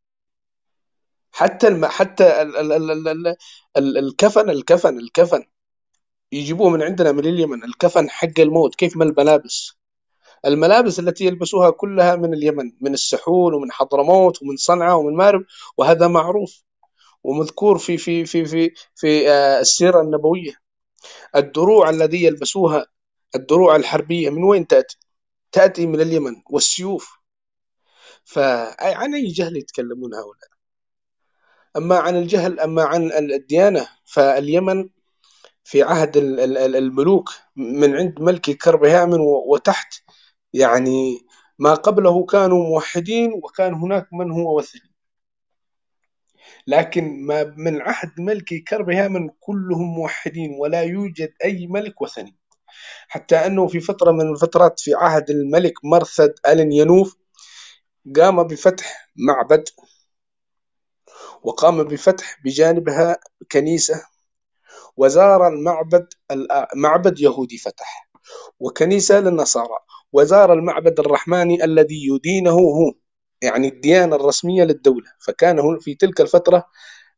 حتى الم... حتى ال... ال... ال... ال... ال... ال... الكفن الكفن الكفن. يجيبوه من عندنا من اليمن الكفن حق الموت. كيف ما الملابس؟ الملابس التي يلبسوها كلها من اليمن من السحول ومن حضرموت ومن صنعاء ومن مارب وهذا معروف ومذكور في في في في في آه، السيرة النبوية. الدروع الذي يلبسوها الدروع الحربية من وين تأتي؟ تأتي من اليمن والسيوف. فعن أي جهل يتكلمون هؤلاء؟ أما عن الجهل أما عن الديانة فاليمن في عهد ال- ال- ال- الملوك من عند ملك كربهامن و- وتحت يعني ما قبله كانوا موحدين وكان هناك من هو وثني. لكن ما من عهد ملك كربهامن كلهم موحدين ولا يوجد أي ملك وثني. حتى أنه في فترة من الفترات في عهد الملك مرثد آل ينوف قام بفتح معبد وقام بفتح بجانبها كنيسة. وزار المعبد معبد يهودي فتح. وكنيسة للنصارى. وزار المعبد الرحماني الذي يدينه هو يعني الديانة الرسمية للدولة. فكان في تلك الفترة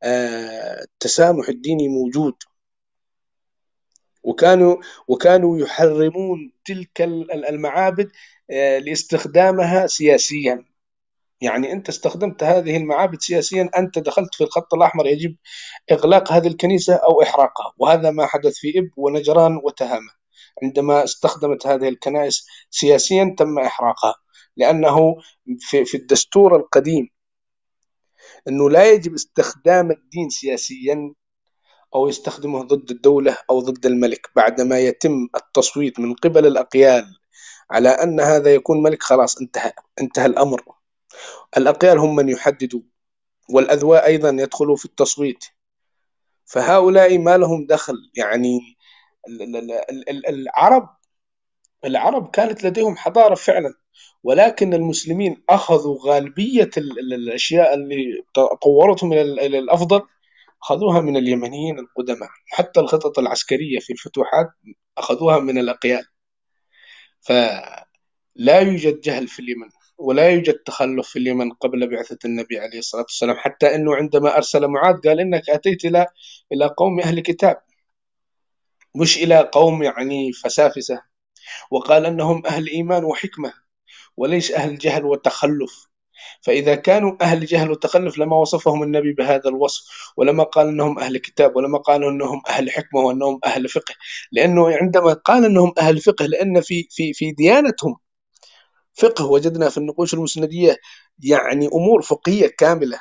آه، التسامح الديني موجود. وكانوا وكانوا يحرمون تلك ال- المعابد آه، لاستخدامها سياسيا. يعني أنت استخدمت هذه المعابد سياسيا أنت دخلت في الخط الأحمر يجب إغلاق هذه الكنيسة أو إحراقها. وهذا ما حدث في إب ونجران وتهامة. عندما استخدمت هذه الكنائس سياسيا تم إحراقها. لأنه في, في الدستور القديم أنه لا يجب استخدام الدين سياسيا أو يستخدمه ضد الدولة أو ضد الملك بعدما يتم التصويت من قبل الأقيال على أن هذا يكون ملك خلاص انتهى انتهى الأمر. الأقيال هم من يحددوا والأذواء أيضا يدخلوا في التصويت. فهؤلاء ما لهم دخل يعني ال- ال- ال- ال- العرب العرب كانت لديهم حضارة فعلا ولكن المسلمين أخذوا غالبية ال- ال- الأشياء اللي طورتهم إلى الأفضل أخذوها من اليمنيين القدماء. حتى الخطط العسكرية في الفتوحات أخذوها من الأقيال. فلا يوجد جهل في اليمن. ولا يوجد تخلف في اليمن قبل بعثة النبي عليه الصلاة والسلام حتى أنه عندما أرسل معاذ قال إنك أتيت إلى إلى قوم أهل كتاب مش إلى قوم يعني فسافسة وقال أنهم أهل إيمان وحكمة وليس أهل جهل وتخلف. فإذا كانوا أهل جهل وتخلف لما وصفهم النبي بهذا الوصف ولما قال أنهم أهل كتاب ولما قال أنهم أهل حكمة وأنهم أهل فقه لأنه عندما قال أنهم أهل فقه لأن في في في ديانتهم فقه وجدنا في النقوش المسندية يعني أمور فقهية كاملة.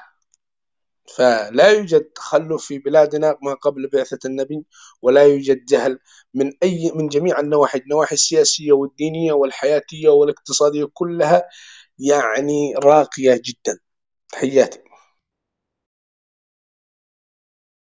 فلا يوجد تخلف في بلادنا ما قبل بعثة النبي ولا يوجد جهل من أي من جميع النواحي النواحي السياسية والدينية والحياتية والاقتصادية كلها يعني راقية جدا. تحياتي.